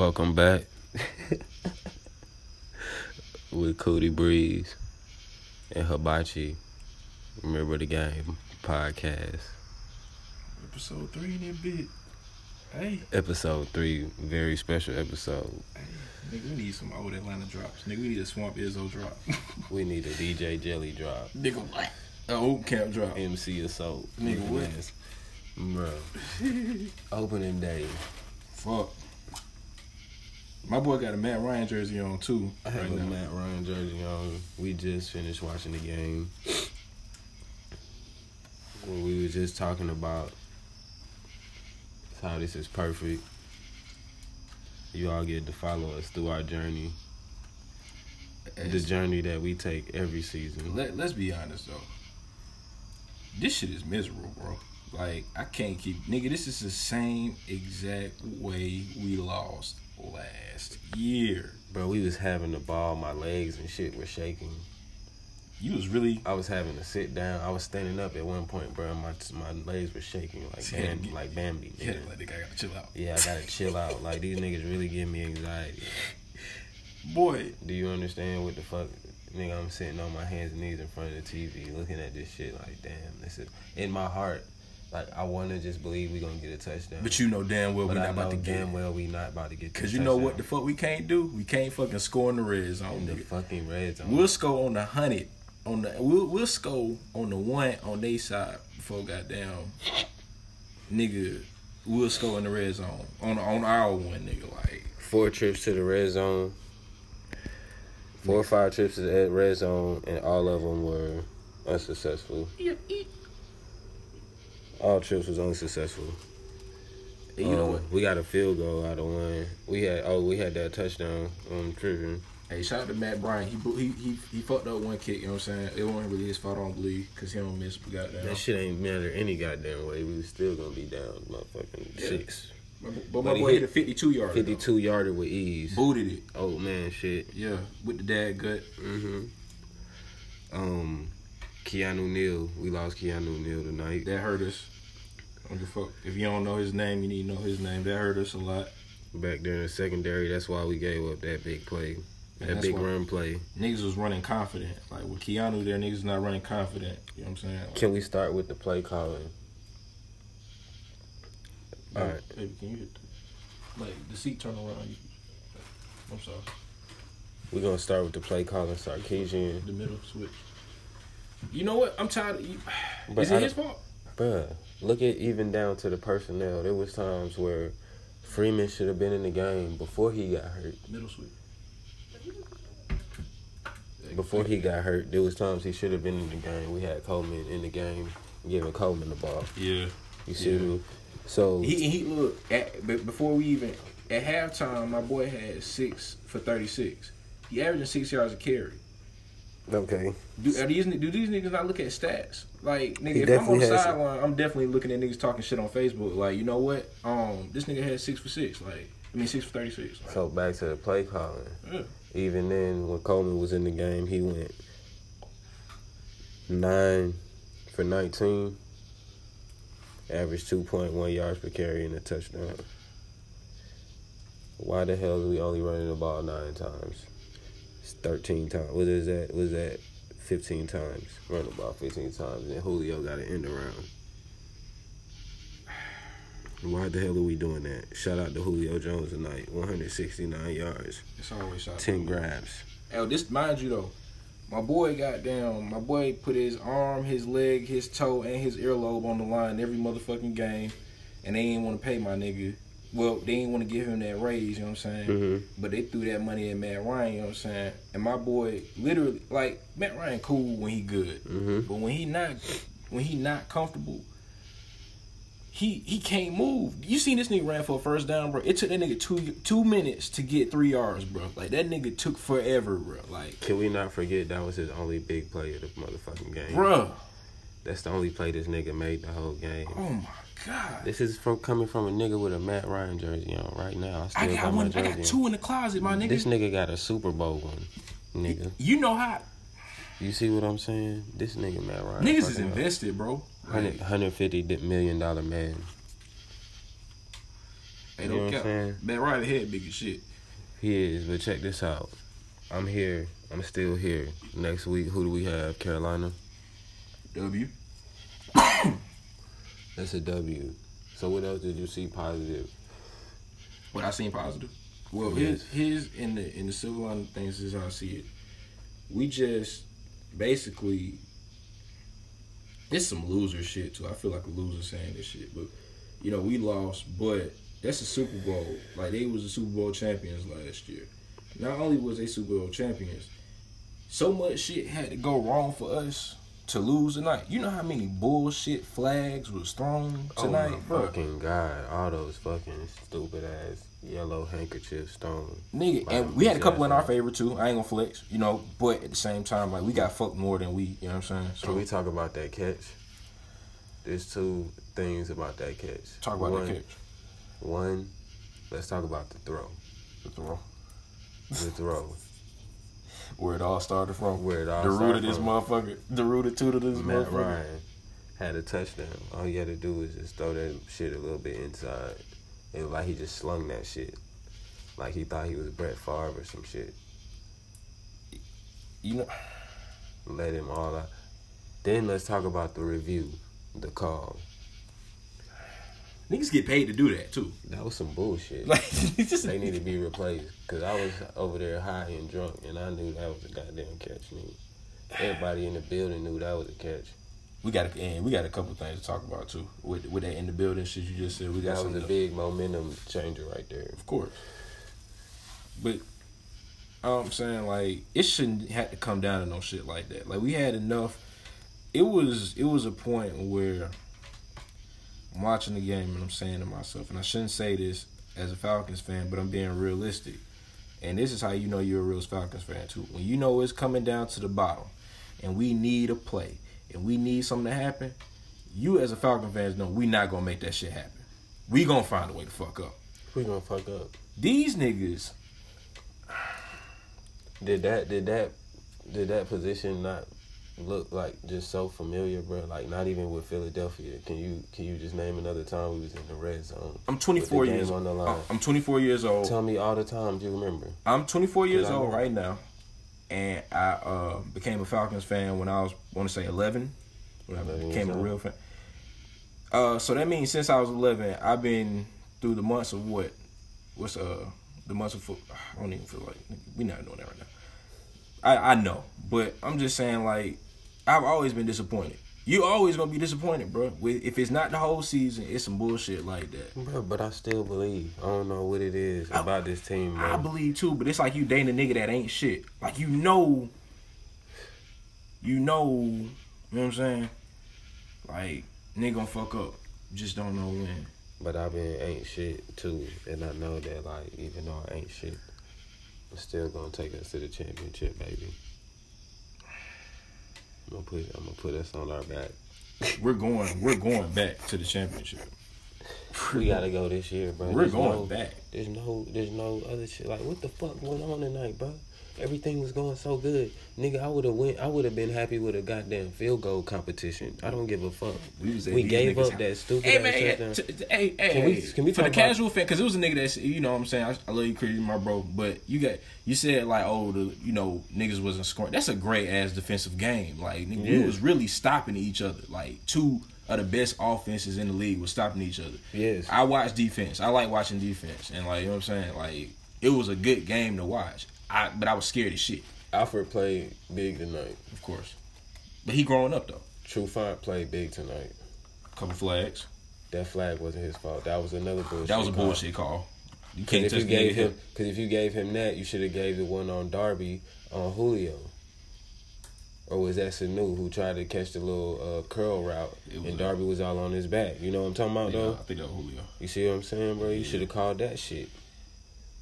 Welcome back with Cody Breeze and Hibachi. Remember the game podcast. Episode three in that bit. Hey, Episode three, very special episode. hey, nigga, we need some old Atlanta drops. Nigga, we need a Swamp Izzo drop. We need a DJ Jelly drop. nigga, what? A old camp drop. MC Assault. Nigga, what? Bro. Opening day. Fuck. My boy got a Matt Ryan jersey on too. I have right a now. Matt Ryan jersey on. We just finished watching the game. When we were just talking about how this is perfect. You all get to follow us through our journey. The journey that we take every season. Let, let's be honest though. This shit is miserable, bro. Like I can't keep nigga. This is the same exact way we lost last year. Bro, we was having the ball, my legs and shit were shaking. You was really I was having to sit down. I was standing up at one point, bro. My my legs were shaking like See, had Bam, get- like Bambi. yeah, like guy gotta chill out. Yeah, I gotta chill out. Like these niggas really give me anxiety. Boy, Do you understand what the fuck, nigga? I'm sitting on my hands and knees in front of the TV, looking at this shit. Like, damn, this is in my heart. Like, I want to just believe we gonna get a touchdown. but you know damn well but we're not about to get. damn well we not about to get. Cause you know what the fuck we can't do? We can't fucking score in the red zone. in the nigga. fucking red zone. We'll score on the hundred. On the we'll we'll score on the one on their side before goddamn nigga. We'll score in the red zone on on our one nigga like Four trips to the red zone. Four or five trips to the red zone, and all of them were unsuccessful. All trips was unsuccessful. you know Um, what? We got a field goal out of one. We had oh we had that touchdown on tripping. Hey, shout out to Matt Bryant. He he he he fucked up one kick. You know what I'm saying? It wasn't really his fault. I don't believe because he don't miss. But goddamn. That shit ain't matter any goddamn way. We was still gonna be down, motherfucking Yeah. six. But my But he boy hit hit a 52 yard. Fifty two yarder with ease. Booted it. Oh man, shit. Yeah, with the dad gut. hmm Um, Keanu Neal. We lost Keanu Neal tonight. That hurt us. Don't give a fuck. If you don't know his name, you need to know his name. That hurt us a lot. Back there in the secondary, that's why we gave up that big play. And That big run play. Niggas was running confident. Like with Keanu there, niggas not running confident. You know what I'm saying? Like, Can we start with the play calling? All right. Baby, can you hit the, like the seat turn around? You, I'm sorry. We're gonna start with the play calling. Sarkisian. The middle switch. You know what? I'm tired of you. But Is it his fault? Bruh, look at even down to the personnel. There was times where Freeman should have been in the game before he got hurt. Middle switch. Before he got hurt, there was times he should have been in the game. We had Coleman in the game, giving Coleman the ball. Yeah. You see, Yeah. so He he look at before we even at halftime, my boy had six for 36. He averaging six yards a carry. Okay, Do are these do these niggas not look at stats? Like nigga, He if I'm on the sideline, I'm definitely looking at niggas talking shit on Facebook. Like you know what? Um, this nigga had six for six. Like I mean six for 36. Like, so back to the play calling. yeah. Even then, when Coleman was in the game, he went nine for nineteen, average two point one yards per carry and a touchdown. Why the hell are we only running the ball nine times? Thirteen times. What is that? Was that fifteen times? Run the ball fifteen times, and Julio got an end around. Why the hell are we doing that? Shout out to Julio Jones tonight, 169 yards, It's always shot. 10 grabs. Oh, this mind you though, my boy got down. My boy put his arm, his leg, his toe, and his earlobe on the line every motherfucking game, and they ain't want to pay my nigga. Well, they ain't want to give him that raise. You know what I'm saying? Mm-hmm. But they threw that money at Matt Ryan. You know what I'm saying? And my boy, literally, like Matt Ryan, cool when he good, Mm-hmm. but when he not, when he not comfortable. He, he can't move. You seen this nigga ran for a first down, bro? It took that nigga two two minutes to get three yards, bro. Like that nigga took forever, bro. Like Can we not forget that was his only big play of the motherfucking game? Bruh. That's the only play this nigga made the whole game. Oh my god. This is from coming from a nigga with a Matt Ryan jersey on right now. I I still got got, my one. I got two in the closet, my nigga. This nigga got a Super Bowl one, nigga. you know how You see what I'm saying? This nigga Matt Ryan. niggas is invested, bro. 100, Like, 150 million dollar man. Hey, You know what I'm saying? Man, right ahead, big as shit. He is, but check this out. I'm here. I'm still here. Next week, who do we have? Carolina. W. That's a W. So what else did you see positive? What I seen positive. Well, Yes. his his in the in the silver lining things is how I see it. We just basically it's some loser shit too. I feel like a loser saying this shit, but you know we lost, but that's a Super Bowl. Like they was the Super Bowl champions last year. Not only was they Super Bowl champions, so much shit had to go wrong for us to lose tonight. You know how many bullshit flags was thrown tonight, oh my bro? fucking god! All those fucking stupid ass yellow handkerchiefs thrown. Nigga, and we had a couple in our favor too. I ain't gonna flex, you know, but at the same time, like we got fucked more than we, you know what I'm saying? Can So we talk about that catch? There's two things about that catch. talk about one, that catch. One, let's talk about the throw. The throw. The throw. Where it all started from. Where it all the root of this from. motherfucker. The root of two of this Matt motherfucker. Ryan had a touchdown. All he had to do was just throw that shit a little bit inside. It was like he just slung that shit. Like he thought he was Brett Favre or some shit. You know, Let him all out. Then let's talk about the review, the call. Niggas get paid to do that too. That was some bullshit. Like, just they need to be replaced. Cause I was over there high and drunk, and I knew that was a goddamn catch. Nigga. Everybody in the building knew that was a catch. we got a, and we got a couple things to talk about too. With with that in the building shit you just said, we got That was a big momentum changer right there. Of course. But I'm saying like it shouldn't have to come down to no shit like that. Like we had enough. It was it was a point where I'm watching the game and I'm saying to myself, and I shouldn't say this as a Falcons fan, but I'm being realistic. And this is how you know you're a real Falcons fan too. When you know it's coming down to the bottom, and we need a play, and we need something to happen, you as a Falcon fans know we not gonna make that shit happen. We gonna find a way to fuck up. We gonna fuck up. These niggas, Did that? Did that? Did that position not look like just so familiar, bro? Like not even with Philadelphia. Can you can you just name another time we was in the red zone? I'm 24 years on the line. I'm 24 years old. Tell me all the times you remember. I'm 24 years old right now, and I uh, became a Falcons fan when I was want to say 11. When I 11 became a real fan. Uh, so that means since I was 11, I've been through the months of what? What's uh the months of? fo- I don't even feel like we not doing that right now. I I know, but I'm just saying like I've always been disappointed. You always gonna be disappointed, bro. If it's not the whole season, it's some bullshit like that. Bro, but I still believe. I don't know what it is about this team, I believe too, but it's like you dating a nigga that ain't shit. Like you know, you know, you know what I'm saying? Like nigga gonna fuck up, just don't know when. But I've been ain't shit too, and I know that like even though I ain't shit, I'm still gonna take us to the championship, baby. I'm gonna put I'm gonna put us on our back. We're going, we're going back to the championship. We gotta go this year, bro. We're There's going no, back. There's no there's no other shit. Like what the fuck went on tonight, bro? Everything was going so good, nigga. I would have went. I would have been happy with a goddamn field goal competition. I don't give a fuck. We, We gave up that stupid Hey ass man, yeah, t- t- hey, hey, Can we- hey, can we for the about- casual fan? Because it was a nigga that you know what I'm saying. I, I love you, crazy, my bro. But you got you said like oh the you know niggas wasn't scoring. That's a great ass defensive game. Like nigga, we was really stopping each other. Like two of the best offenses in the league was stopping each other. Yes. I watch defense. I like watching defense, and like you know what I'm saying. Like it was a good game to watch. I but I was scared as shit, Alford played big tonight. of course. But he growing up though. Trufant played big tonight. Couple flags. That flag wasn't his fault. That was another bullshit. That was a call. bullshit call. You can't if you gave him, because if you gave him that, you should have gave the one on Darby on Julio. Or was that Sanu who tried to catch the little uh, curl route and Darby was all on his back? You know what I'm talking about, Yeah, though? I think that was Julio. You see what I'm saying, bro? You should have called that shit.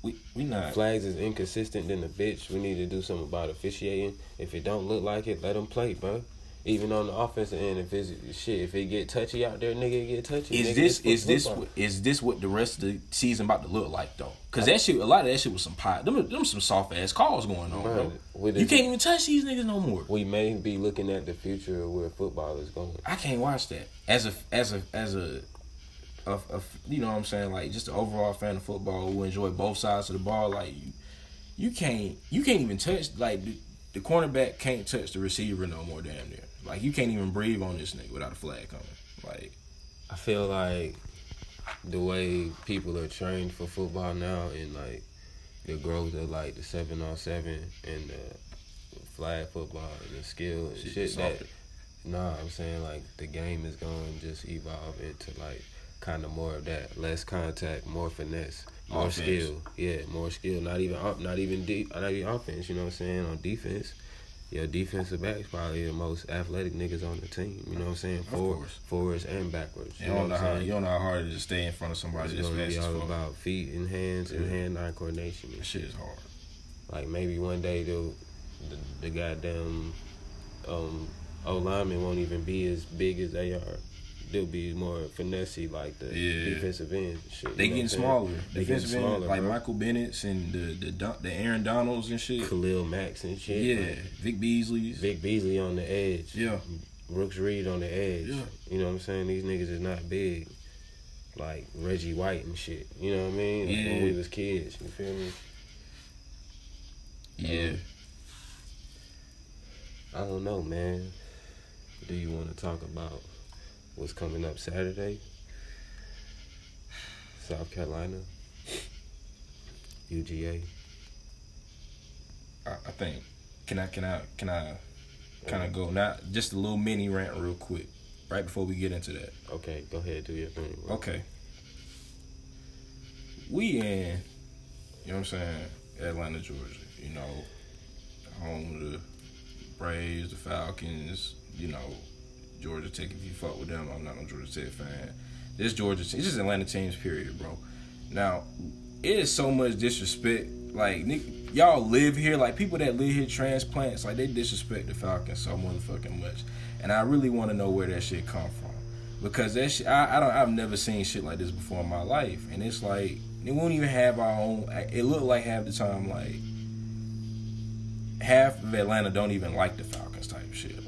We we not. Flags is inconsistent than the bitch. We need to do something about officiating. If it don't look like it, let them play, bro. Even on the offensive end, if it's shit, if it get touchy out there, nigga, it get touchy. Is Nigga, this is this what- is this what the rest of the season about to look like though? Because that shit, a lot of that shit was some pot. Them, them some soft ass calls going on, bro. Bro, You can't even touch these niggas no more. we may be looking at the future of where football is going. I can't watch that as a as a as a a, a you know what I'm saying, like just an overall fan of football who enjoy both sides of the ball, like you, you can't you can't even touch like the, the cornerback can't touch the receiver no more damn near. Like you can't even breathe on this nigga without a flag coming. Like I feel like the way people are trained for football now and like the growth of like the seven on seven and the flag football and the skill and shit, Shit, that nah I'm saying like the game is going to just evolve into like kind of more of that less contact more finesse more Offense. skill yeah more skill not even up not even deep not even offense you know what I'm saying on defense your defensive backs probably the most athletic niggas on the team. You know what I'm saying? Forward, course. forwards and backwards. you, You, know don't know what how you don't know how hard it is to stay in front of somebody It's gonna be all fuck. about feet and hands and hand-eye coordination. That shit. is hard. Like maybe one day the the, the goddamn um, O linemen won't even be as big as they are. They'll be more finessey like the Yeah. defensive end. and Shit, They getting what I'm saying? smaller. They Defensive getting end, smaller, like bro. Michael Bennett's and the the the Aaron Donalds and shit. Khalil Mack and shit. Yeah, Vic Beasley's. Vic Beasley on the edge. Yeah. Brooks Reed on the edge. Yeah. You know what I'm saying? These niggas is not big. Like Reggie White and shit. You know what I mean? Like When we was kids. You feel me? Yeah. Um, I don't know, man. Do you want to talk about what's coming up Saturday? South Carolina. UGA. I, I think. Can I can I can I kind of go not just a little mini rant real quick right before we get into that. Okay, go ahead, do your thing. bro. Okay. We in, you know what I'm saying, Atlanta, Georgia. You know, home of the Braves, the Falcons. You know, Georgia Tech. If you fuck with them, I'm not a Georgia Tech fan. This Georgia, it's just Atlanta teams. Period, bro. Now, it is so much disrespect. Like, y'all live here. Like, people that live here, transplants, like, they disrespect the Falcons so motherfucking much. And I really want to know where that shit come from. Because that shit, I, I don't, I've never seen shit like this before in my life. And it's like, they won't even have our own, it looked like half the time, like, half of Atlanta don't even like the Falcons type shit.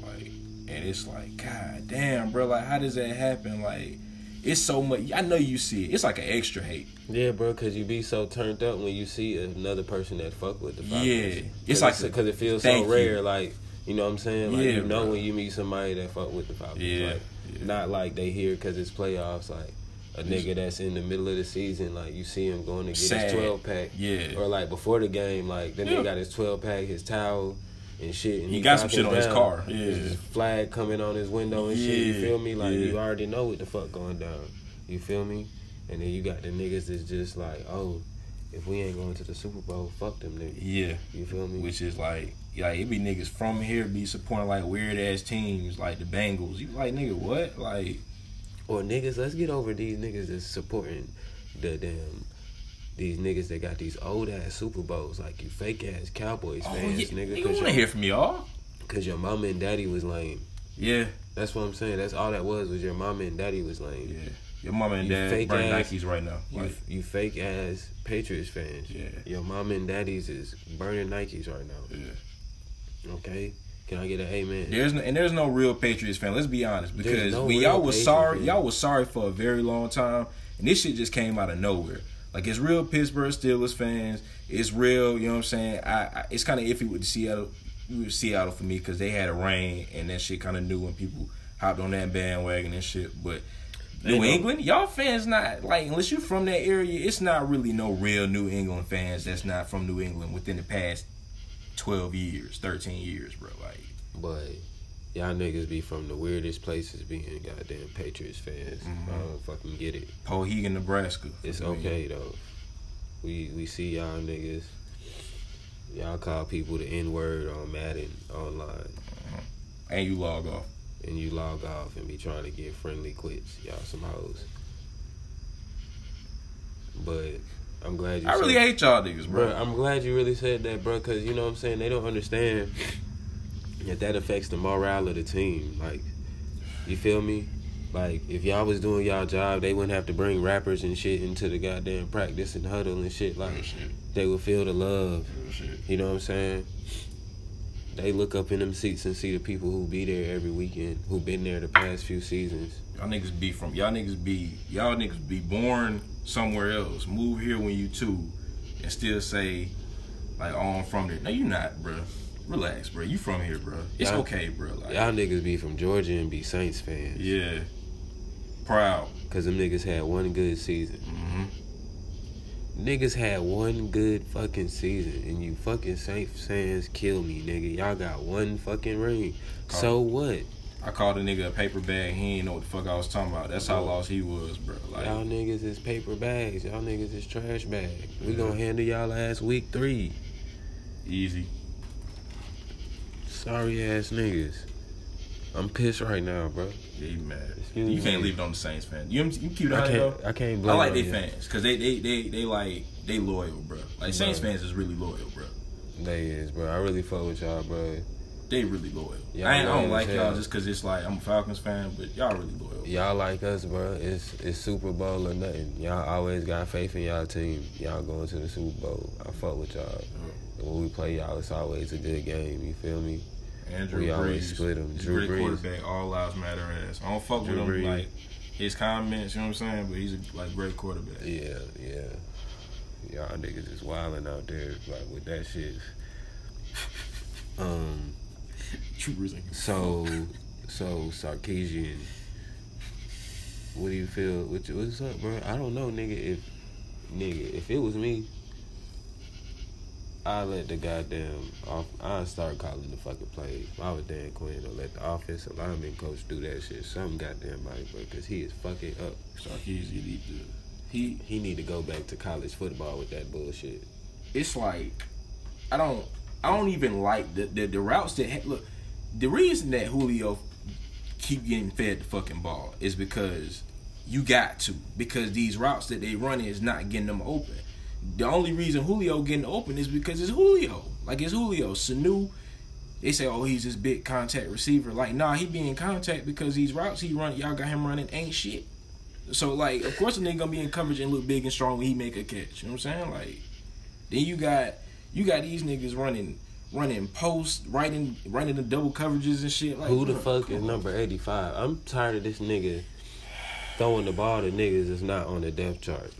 And it's like, God damn, bro, like, how does that happen? Like, it's so much. I know you see it. It's like an extra hate. Yeah, bro, because you be so turned up when you see another person that fuck with the Falcons. Yeah. It's like because it feels so thank you. rare. Like you know what I'm saying. Like Yeah, you know bro. when you meet somebody that fuck with the Falcons. Yeah, Like, yeah. Not like they here because it's playoffs. Like a nigga that's in the middle of the season, like you see him going to get Sad. his 12 pack. Yeah. Or like before the game, like then Yeah. nigga got his 12 pack, his towel. And shit, and He got some shit on his down. car. His Yeah. flag coming on his window and shit. You feel me? Like you already know what the fuck going down. You feel me? And then you got the niggas that's just like, oh, if we ain't going to the Super Bowl, fuck them niggas. Yeah. You feel me? Which is like, like it be niggas from here be supporting like weird ass teams like the Bengals. You like nigga what? Like or niggas, let's get over these niggas that's supporting the damn these niggas that got these old ass Super Bowls, like you fake ass Cowboys oh fans, yeah, nigga. Cause want to hear from y'all. cause your mama and daddy was lame. Yeah. That's what I'm saying. That's all that was was your mama and daddy was lame. Yeah. Your mama and You dad ass- Nikes right now. You, Like you fake ass Patriots fans. Yeah. Your mama and daddies is burning Nikes right now. yeah. Okay. Can I get an amen? There's no, and there's no real Patriots fan. Let's be honest, because no when y'all was Patriots sorry, fan. y'all was sorry for a very long time, and this shit just came out of nowhere. Like it's real Pittsburgh Steelers fans. It's real. You know what I'm saying? I, I it's kind of iffy with the Seattle, with Seattle for me because they had a rain and that shit kind of new when people hopped on that bandwagon and shit. But They New know. England, y'all fans not like unless you're from that area, it's not really no real New England fans that's not from New England within the past twelve years, thirteen years, bro. Like. But y'all niggas be from the weirdest places being goddamn Patriots fans. Mm-hmm. I don't fucking get it. Pohegan, Nebraska. It's okay though. We we see y'all niggas. Y'all call people the N word on Madden online, And you log off. and you log off and be trying to get friendly quits. Y'all some hoes. But I'm glad you. I really hate y'all niggas, bro. Bro, I'm glad you really said that, bro, because you know what I'm saying? They don't understand that that affects the morale of the team. Like, you feel me? Like, if y'all was doing y'all job, they wouldn't have to bring rappers and shit into the goddamn practice and huddle and shit. Like, shit. they would feel the love. You know what I'm saying? they look up in them seats and see the people who be there every weekend, who been there the past few seasons. Y'all niggas be from y'all niggas be y'all niggas be born somewhere else, move here when you two, and still say like, oh, I'm from there. No, you not, bro. Relax, bro. You from here, bro. It's Y'all- okay, bro. Like, Y'all niggas be from Georgia and be Saints fans. yeah, proud. Cause them niggas had one good season. hmm Niggas had one good fucking season, and you fucking Saints fans kill me, nigga. Y'all got one fucking ring. So what? I called a nigga a paper bag. He ain't know what the fuck I was talking about. That's how lost he was, bro. Like, Y'all niggas is paper bags. Y'all niggas is trash bags. We Yeah. gonna handle y'all ass week three. easy. Sorry ass niggas. I'm pissed right now, bro. Yeah, you mad. Excuse you me. can't leave it on the Saints fan. You, you keep it I on though. can't. I can't I like you. fans because they, they they they like they loyal, bro. Like Saints Bro. fans is really loyal, bro. They is, bro. I really fuck with y'all, bro. They really loyal. Y'all I, ain't, I don't like y'all just because it's like I'm a Falcons fan, but y'all really loyal. Y'all like us, bro. It's it's Super Bowl or nothing. Y'all always got faith in y'all team. Y'all going to the Super Bowl. I fuck with y'all. And when we play y'all, it's always a good game. You feel me? Andrew We always Brees, split he's Drew great Brees. quarterback. All lives matter ass. I don't fuck Drew with him Brees. like his comments. You know what I'm saying? But he's a like great quarterback. Yeah, yeah. Y'all niggas is wilding out there like with that shit. Um. Drew Brees ain't- So, so Sarkisian. What do you feel? What, what's up, bro? I don't know, nigga. If nigga, if it was me, I let the goddamn off. I start calling the fucking plays. If I was Dan Quinn, or let the offensive lineman coach do that shit. Some goddamn body, bro, because he is fucking up. Sarkisian need to. He He need to go back to college football with that bullshit. it's like I don't I don't even like the the, the routes that ha- look. The reason that Julio keep getting fed the fucking ball is because you got to because these routes that they run is not getting them open. The only reason Julio getting open is because it's Julio. Like it's Julio. Sanu, they say, oh, he's this big contact receiver. Like, nah, he be in contact because these routes he run, y'all got him running ain't shit. So like, of course, a nigga gonna be in coverage and look big and strong when he make a catch. You know what I'm saying? Like, then you got you got these niggas running running post, running running the double coverages and shit. Like, Who the fuck is number 85? I'm tired of this nigga throwing the ball to niggas that's not on the depth chart.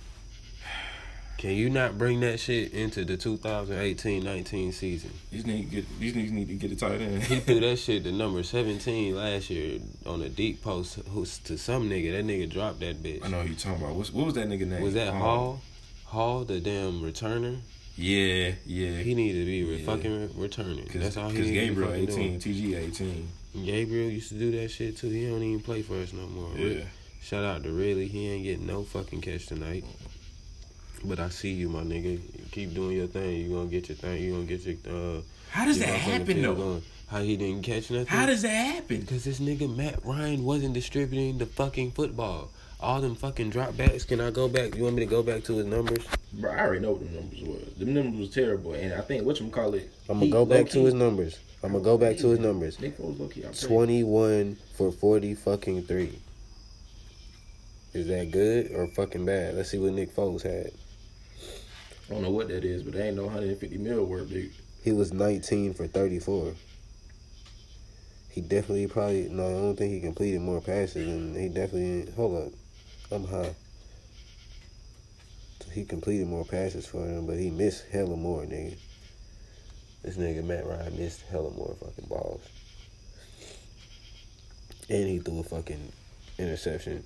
Can you not bring that shit into the 2018-19 season? These niggas get these niggas need to get a tight end. He threw that shit to number 17 last year on a deep post who's to some nigga. That nigga dropped that bitch. I know who you talking about. What's, what was that nigga name? Was that Um, Hall? Hall, the damn returner? Yeah, yeah. He needed to be re- Yeah. fucking re- returning. Cause, That's all he cause needed to Gabriel eighteen, doing. TG eighteen. Gabriel used to do that shit too. He don't even play for us no more. Yeah. Shout out to Ridley. He ain't getting no fucking catch tonight. But I see you, my nigga. Keep doing your thing. You gonna get your thing. You gonna get your uh. How does your that happen though? going. How he didn't catch nothing? How does that happen? Because this nigga Matt Ryan wasn't distributing the fucking football. All them fucking dropbacks. Can I go back? You want me to go back to his numbers? Bro, I already know what the numbers was. The numbers was terrible, and I think what you call it. I'm gonna go back to his numbers. I'm gonna go back to his numbers. Nick Foles low key. 21 for 40 fucking three. Is that good or fucking bad? Let's see what Nick Foles had. I don't know what that is, but they ain't no 150 mil worth, dude. He was 19 for 34. He definitely probably no. I don't think he completed more passes, and he definitely hold up. I'm high. He completed more passes for him, but he missed hella more, nigga. This nigga Matt Ryan missed hella more fucking balls, and he threw a fucking interception.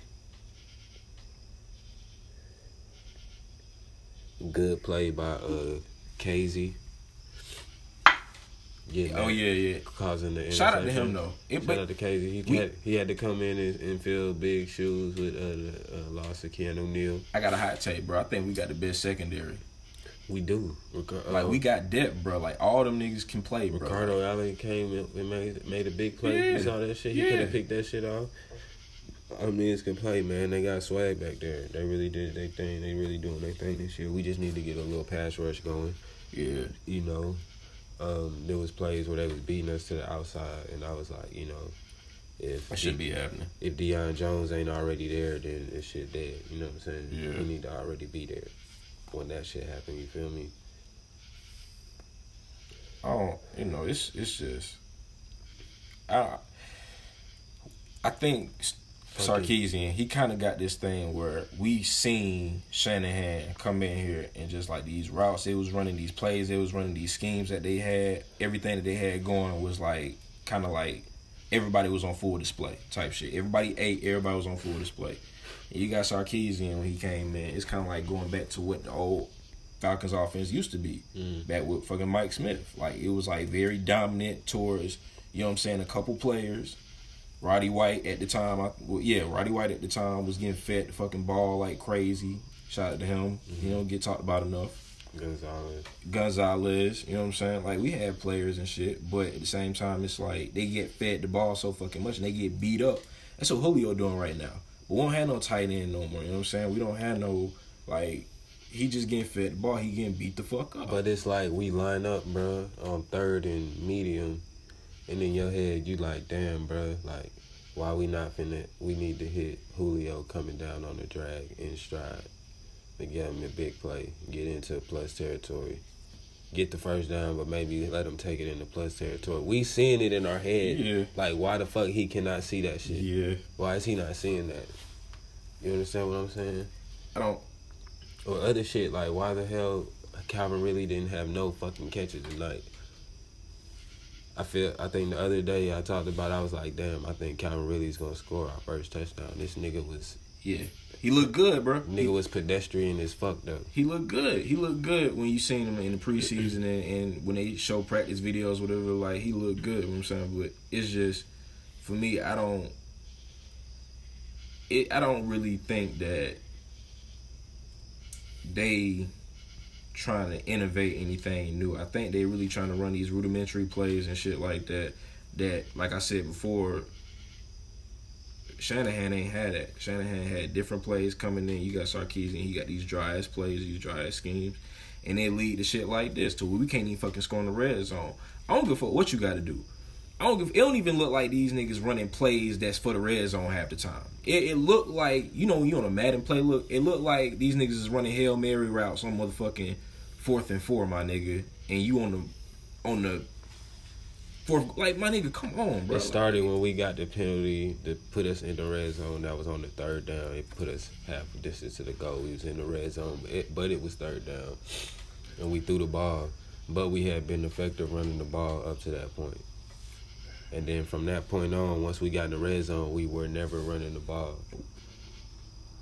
Good play by uh Kazee. Getting Oh yeah, yeah. causing the Shout out to him though. It, Shout out to Kazee. He we- had he had to come in and, and fill big shoes with uh, the uh, loss of Keanu Neal. I got a hot take, bro. I think we got the best secondary. We do. Rica- Like uh, we got depth, bro. Like all them niggas can play, bro. Ricardo Allen came and and made made a big play. Yeah. You saw that shit. He Yeah. could have picked that shit off. Niggas can play, man. They got swag back there. They really did their thing. They really doing their thing this year. We just need to get a little pass rush going. Yeah. You know, um, there was plays where they was beating us to the outside, and I was like, you know, if That should be happening. if Deion Jones ain't already there, then it shit dead. You know what I'm saying? Yeah. He need to already be there when that shit happen. You feel me? I don't. You know, it's it's just. I. I think Sarkisian, he kind of got this thing where we seen Shanahan come in here and just like these routes, they was running these plays, they was running these schemes that they had, everything that they had going was like kind of like everybody was on full display type shit. Everybody ate, everybody was on full display. And you got Sarkisian when he came in. It's kind of like going back to what the old Falcons offense used to be Mm. back with fucking Mike Smith. Like it was like very dominant towards, you know what I'm saying, a couple players. Roddy White at the time, I, well, yeah, Roddy White at the time was getting fed the fucking ball like crazy. Shout out to him. Mm-hmm. He don't get talked about enough. Gonzalez. Gonzalez, you know what I'm saying? Like we had players and shit, but at the same time, it's like they get fed the ball so fucking much and they get beat up. That's what Julio doing right now. But we don't have no tight end no more. You know what I'm saying? We don't have no like he just getting fed the ball. He getting beat the fuck up. But it's like we line up, bruh, on third and medium, and in your head you like, damn, bro, like why we not finna? We need to hit Julio coming down on the drag in stride, to get him a big play, get into plus territory, get the first down, but maybe let him take it into plus territory. We seeing it in our head, Yeah. like why the fuck he cannot see that shit? yeah, Why is he not seeing that? You understand what I'm saying? I don't. Or other shit like why the hell Calvin really didn't have no fucking catches tonight. I feel I think the other day I talked about I was like, damn, I think Calvin really is gonna score our first touchdown. This nigga was Yeah, he looked good, bro. nigga was pedestrian as fuck though. He looked good. He looked good when you seen him in the preseason and, and when they show practice videos, whatever. Like he looked good. You know what I'm saying, but it's just for me, I don't. It, I don't really think that they trying to innovate anything new. I think they're really trying to run these rudimentary plays and shit like that. That, like I said before, Shanahan ain't had that. Shanahan had different plays coming in. You got Sarkisian, he got these dry ass plays, these dry ass schemes, and they lead to shit like this to where we can't even fucking score in the red zone. I don't give a fuck what you got to do. I don't give. It don't even look like these niggas running plays that's for the red zone half the time. It, it looked like you know you on a Madden play. Look, it looked like these niggas is running hail mary routes on motherfucking fourth and four, my nigga, and you on the on the fourth. Like my nigga, come on, bro. It started when we got the penalty to put us in the red zone. That was on the third down. It put us half a distance to the goal. We was in the red zone, but it, but it was third down, and we threw the ball. But we had been effective running the ball up to that point. And then from that point on, once we got in the red zone, we were never running the ball.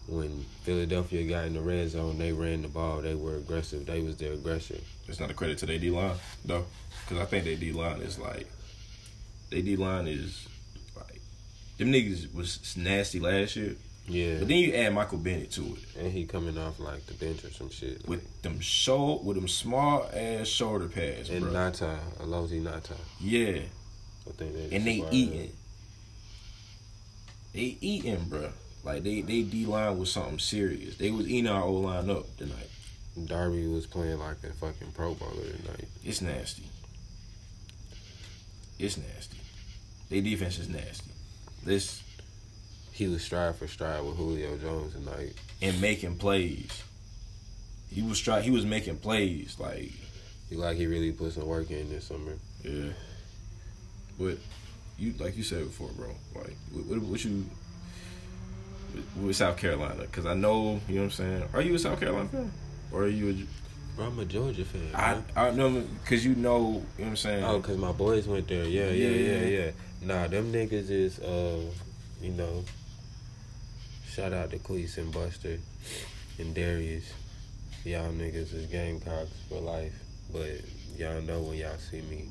When Philadelphia got in the red zone, they ran the ball. They were aggressive. They was their aggressor. It's not a credit to their D line though, because I think their D line is like, their D line is like, them niggas was nasty last year, Yeah. but then you add Michael Bennett to it and he coming off like the bench or some shit. with them show with them small ass shoulder pads, and bro. Ngata, Haloti Ngata. yeah, I think they and they acquired uh, eating, they eating, bro. Like they they D line was something serious. They was eating our O line up tonight. Darby was playing like a fucking Pro Bowler tonight. It's nasty. It's nasty. Their defense is nasty. This He was stride for stride with Julio Jones tonight. and making plays. He was try. He was making plays like He like he really put some work in this summer. yeah. But you like you said before, bro. Like what, what, what you with, South Carolina? Because I know you know what I'm saying. Are you a South Carolina fan or are you? A, Bro, I'm a Georgia fan. I man. I know because you know you know what I'm saying. Oh, cause my boys went there. Yeah, yeah, Yeah. yeah, yeah. Nah, them niggas is uh, you know. Shout out to Cleese and Buster and Darius. Y'all niggas is Gamecocks for life. But y'all know when y'all see me.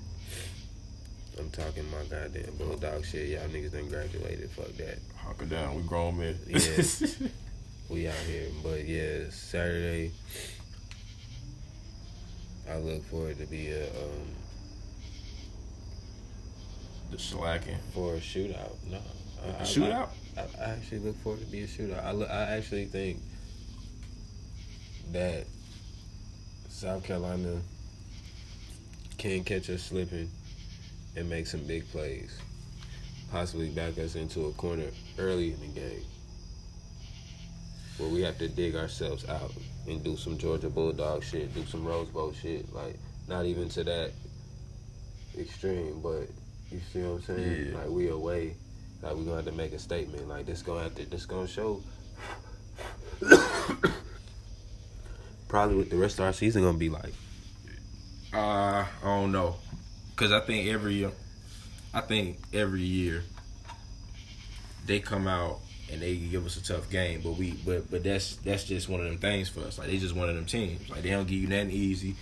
I'm talking my goddamn bulldog shit. Y'all niggas done graduated. Fuck that. Hunker down. We grown men. Yeah. We out here. But yeah, Saturday. I look forward to be a um the slacking. for a shootout. No, I, I- Shootout. I, I actually look forward to be a shootout. I look, I actually think that South Carolina can catch us slipping and make some big plays, possibly back us into a corner early in the game, where we have to dig ourselves out and do some Georgia Bulldog shit, do some Rose Bowl shit. Like not even to that extreme, but you see what I'm saying? Yeah. Like we away, like we gonna have to make a statement. Like this gonna have to, this gonna show. Probably what the rest of our season gonna be like. Uh, I don't know, cause I think every, year, I think every year they come out and they give us a tough game, but we, but but that's that's just one of them things for us. Like they just one of them teams. Like they don't give you nothing easy.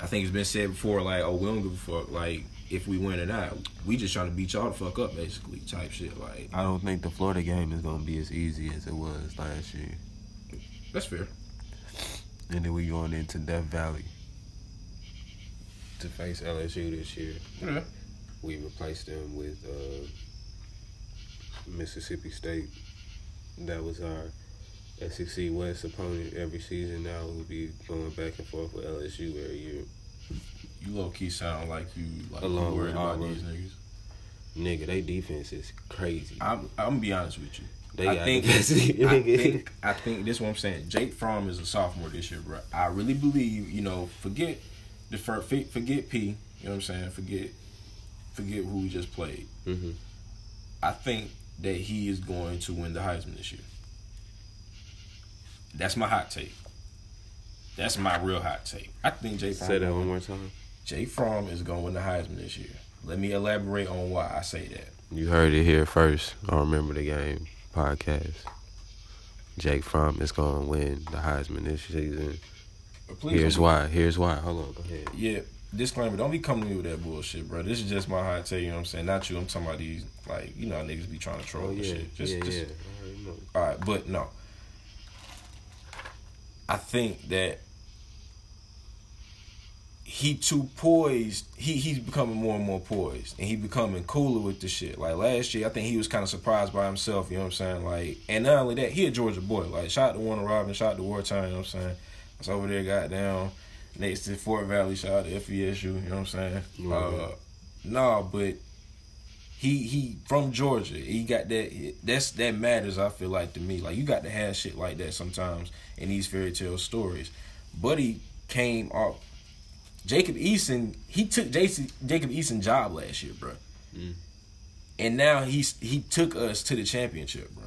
I think it's been said before, like oh we don't give a fuck, like if we win or not. We just trying to beat y'all the fuck up, basically, type shit. Like I don't think the Florida game is gonna be as easy as it was last year. that's fair. And then we going into Death Valley to face LSU this year. Yeah. We replaced them with uh, Mississippi State. That was our SEC West opponent every season. Now we'll be going back and forth with LSU every year. You low key sound like you like you Along worried about these niggas. Nigga, they defense is crazy. I'm I'm gonna be honest with you. They I think, I think I think this is what I'm saying. Jake Fromm is a sophomore this year, bro. I really believe, you know, forget the forget P, you know what I'm saying? Forget forget who we just played. Mhm. I think that he is going to win the Heisman this year. That's my hot take. That's my real hot take. I think Jay Fromm Say that one more time. Jay Fromm is going to win the Heisman this year. Let me elaborate on why I say that. You heard it here first. I remember the game podcast. Jake Fromm is going to win the Heisman this season. Please Here's why. Here's why. Hold on. Go ahead. Yeah, disclaimer, don't be coming to me with that bullshit, bro. This is just my hot take, you know what I'm saying? Not you, I'm talking about these, like, you know how niggas be trying to troll Oh and yeah. shit. Just, yeah, just, yeah. I already know. All right, but no. I think that he too poised. He he's becoming more and more poised, and he becoming cooler with the shit. Like last year, I think he was kind of surprised by himself. You know what I'm saying? Like, and not only that, he a Georgia boy. Like, shot to Warner Robin, shout out to Wartime. You know what I'm saying? I was over there, got down next to Fort Valley. Shout out to FVSU. You know what I'm saying? Uh, no, but he he from Georgia. He got that. That's that matters. I feel like to me, like you got to have shit like that sometimes in these fairy tale stories. Buddy came off. Jacob Eason, he took Jason, Jacob Eason job last year, bro. Mm. And now he's he took us to the championship, bro.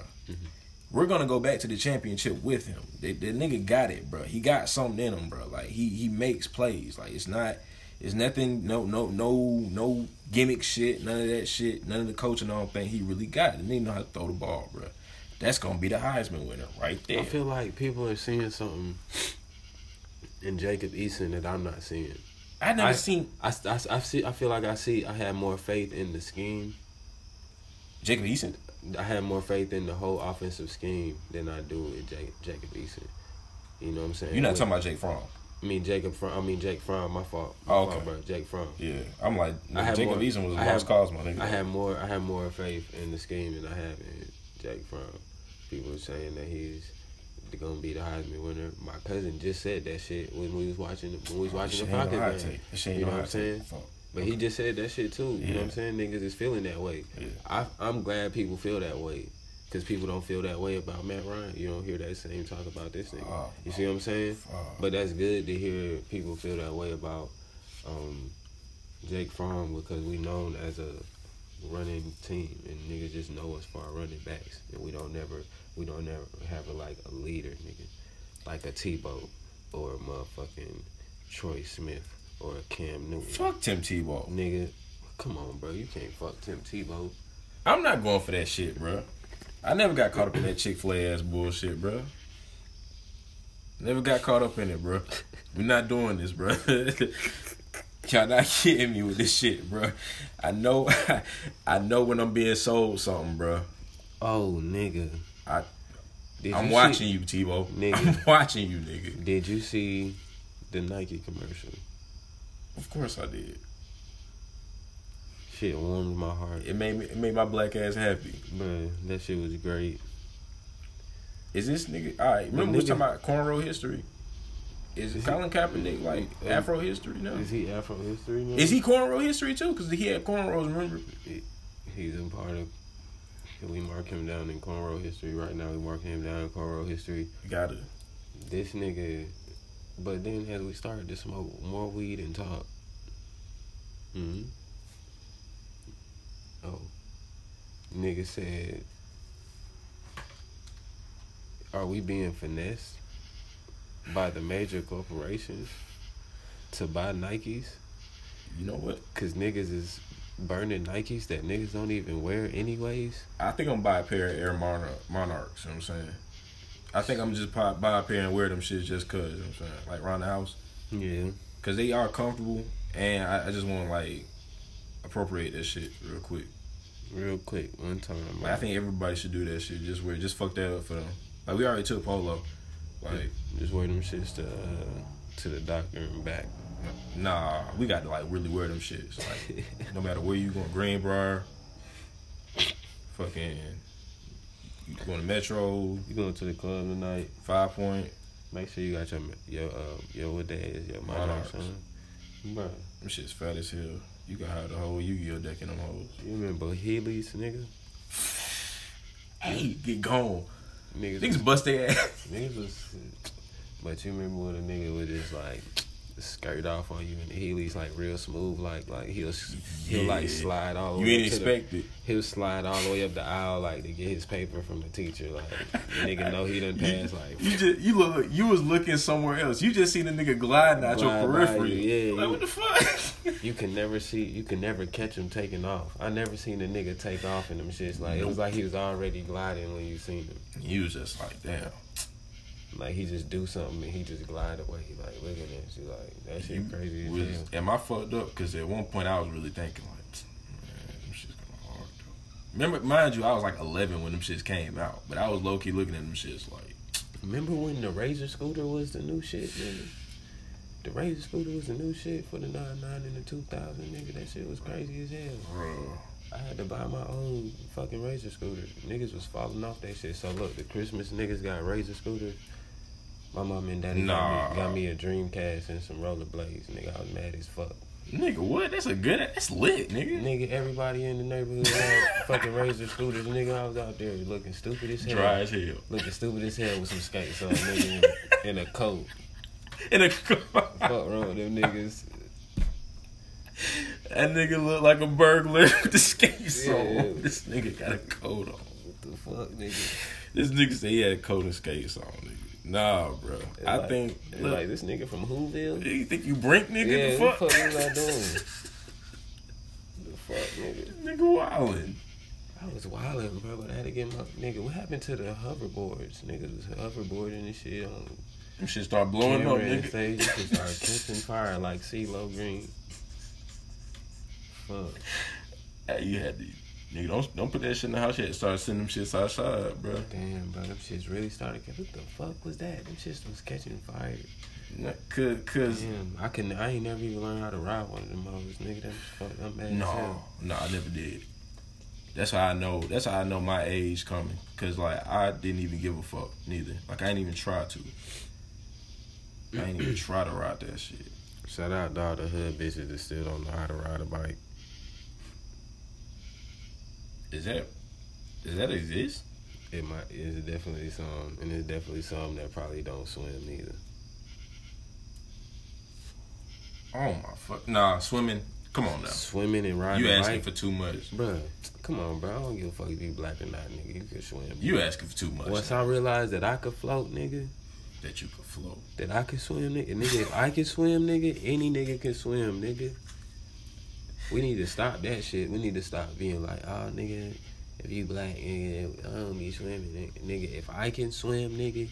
We're gonna go back to the championship with him. The, the nigga got it, bro. He got something in him, bro. Like he he makes plays. Like it's not, it's nothing. No no no no gimmick shit. None of that shit. None of the coaching. I don't think he really got it. And he know how to throw the ball, bro. That's gonna be the Heisman winner right there. I feel like people are seeing something in Jacob Eason that I'm not seeing. I never I- seen I, I, I see. I feel like I see. I had more faith in the scheme. Jacob Eason. I had more faith in the whole offensive scheme than I do with Jacob, Jacob Eason. You know what I'm saying? You're not talking about Jake Fromm. I mean Jacob Fromm. I mean Jake Fromm. My fault. My Oh, fault, okay. bro. Jake Fromm. Yeah, I'm like I have Jacob more- Eason was a lost have- cause, my nigga. I had more. I had more faith in the scheme than I have in Jake Fromm. People are saying that he's gonna be the Heisman winner. My cousin just said that shit when we was watching when we was oh, watching the Falcons game. You know what I'm saying? But he just said that shit too. You know what I'm saying? Niggas is feeling that way. Yeah. I, I'm glad people feel that way. Because people don't feel that way about Matt Ryan. You don't hear that same talk about this nigga. Oh, you see what I'm saying? oh. But that's good to hear people feel that way about um, Jake Fromm because we known as a running team and niggas just know us for our running backs and we don't never we don't never have a, like a leader nigga like a Tebow or a motherfucking Troy Smith or a Cam Newton. Fuck Tim Tebow. Nigga, come on, bro. You can't fuck Tim Tebow. I'm not going for that shit, bro. I never got caught up in that Chick Fil A ass bullshit, bro. Never got caught up in it, bro. We're not doing this, bro. Y'all not kidding me with this shit, bro. I know, I know when I'm being sold something, bro. Oh, nigga. I- Did I'm you watching see, you, Tebow. Nigga. I'm watching you, nigga. Did you see the Nike commercial? Of course I did. Shit warmed my heart. It made me, it made my black ass happy. Man, that shit was great. Is this nigga? All right, remember we talking about cornrow history. Is, Is Colin Kaepernick like Uh, Afro history now? Is he Afro history? Now? Is he cornrow history too? Because he had cornrows. Remember? He's a part of. We mark him down in cornrow history right now. We mark him down in cornrow history. Gotta. This nigga. But then as we started to smoke more weed and talk, hmm Oh. Nigga said, Are we being finessed by the major corporations to buy Nikes? You know what? Cause niggas is burning Nikes that niggas don't even wear anyways. I think I'm gonna buy a pair of Air Monarchs. You know what I'm saying? I think I'm just pop buy a pair and wear them shits just cause. You know what I'm saying? Like around the house. Yeah. Cause they are comfortable and I, I just want to like appropriate that shit real quick. Real quick, one time. Like, I think everybody should do that shit. Just wear, just fuck that up for them. Like we already took polo. Like just wear them shits to uh, to the doctor and back. Nah, we got to like really wear them shits. Like no matter where you going, Greenbrier, fucking, you going to Metro, You going to the club tonight? Five Point. Make sure you got your your uh your what that is your Monarchs. monarchs on. Bro, Them shit's fat as hell. You can have the whole Yu-Gi-Oh deck in them hoes. you remember Heelys, nigga? Hey, get gone. Niggas, Niggas bust their ass. niggas was. But you remember when a nigga would just like skirt off on you and the Heelys like real smooth, like like he'll he'll Yeah. like slide all the You way ain't to the- expect it. He'll slide all the way up the aisle like to get his paper from the teacher. Like the nigga know he done passed like You just you look you was looking somewhere else. You just seen the nigga gliding out Glide your periphery. you, yeah, like you- what the fuck? You can never see, you can never catch him taking off. I never seen a nigga take off in them shits. Like it was like he was already gliding when you seen him. you was just like, damn. Like he just do something and he just glide away. He Like look at this, He like that shit You crazy as was, am I fucked up? Because at one point I was really thinking like, man, them shit's kind of hard though. Remember, mind you, I was like 11 when them shits came out, but I was low key looking at them shits like, Remember when the Razor scooter was the new shit, nigga? The Razor scooter was the new shit for the 99 and the 2000, nigga. That shit was crazy as hell. bro. I had to buy my own fucking Razor scooter. Niggas was falling off that shit. So look, the Christmas niggas got Razor scooters. My mom and daddy Nah. got, me, got me a Dreamcast and some rollerblades. Nigga, I was mad as fuck. Nigga, what? That's a good. That's lit, nigga. Nigga, everybody in the neighborhood had fucking Razor scooters. Nigga, I was out there looking stupid as hell. Dry as hell. Looking stupid as hell with some skates on, nigga, in, a coat. In a coat. Fuck wrong with them niggas. that nigga look like a burglar with the skates Yeah. on. This nigga got a coat on. What the fuck, nigga? This nigga said he had a coat and skates on, nigga. Nah, bro. I Like- think. it's Look, like this nigga from Whoville. you think you brink, nigga? Yeah, the what fuck? the fuck was I doing? the fuck, nigga? nigga wildin'. I was wildin', bro, but I had to get my nigga. What happened to the hoverboards? Niggas was hoverboarding and shit on Them shit start blowing up, nigga. stage. You start catching fire like CeeLo Green. Fuck. Hey, you had to, nigga. Don't don't put that shit in the house yet. Start sending them shits outside, bro. Damn, bro, them shits really started. What the fuck was that? Them shits was catching fire. Nah, Cause, cause Damn, I can. I ain't never even learned how to ride one of them hoes, nigga. That's fuck. I'm mad no, no, I never did. That's how I know. That's how I know my age coming. Cause like I didn't even give a fuck neither. Like I didn't even try to. I ain't even try to ride that shit. Shout out to all the hood bitches that still don't know how to ride a bike. Is that does that exist? It might. It's definitely some, and it's definitely some that probably don't swim either. Oh my fuck! Nah, swimming. Come on now. Swimming and riding You asking bike, for too much. bruh. Come on, bro. I don't give a fuck if you black or not, nigga. You can swim. You asking for too much. Once I realized that I could float, nigga, that you could float. that I could swim, nigga. Nigga, if I can swim, nigga, any nigga can swim, nigga. We need to stop that shit. We need to stop being like, oh, nigga, if you black, nigga, I don't be swimming, nigga. If I can swim, nigga,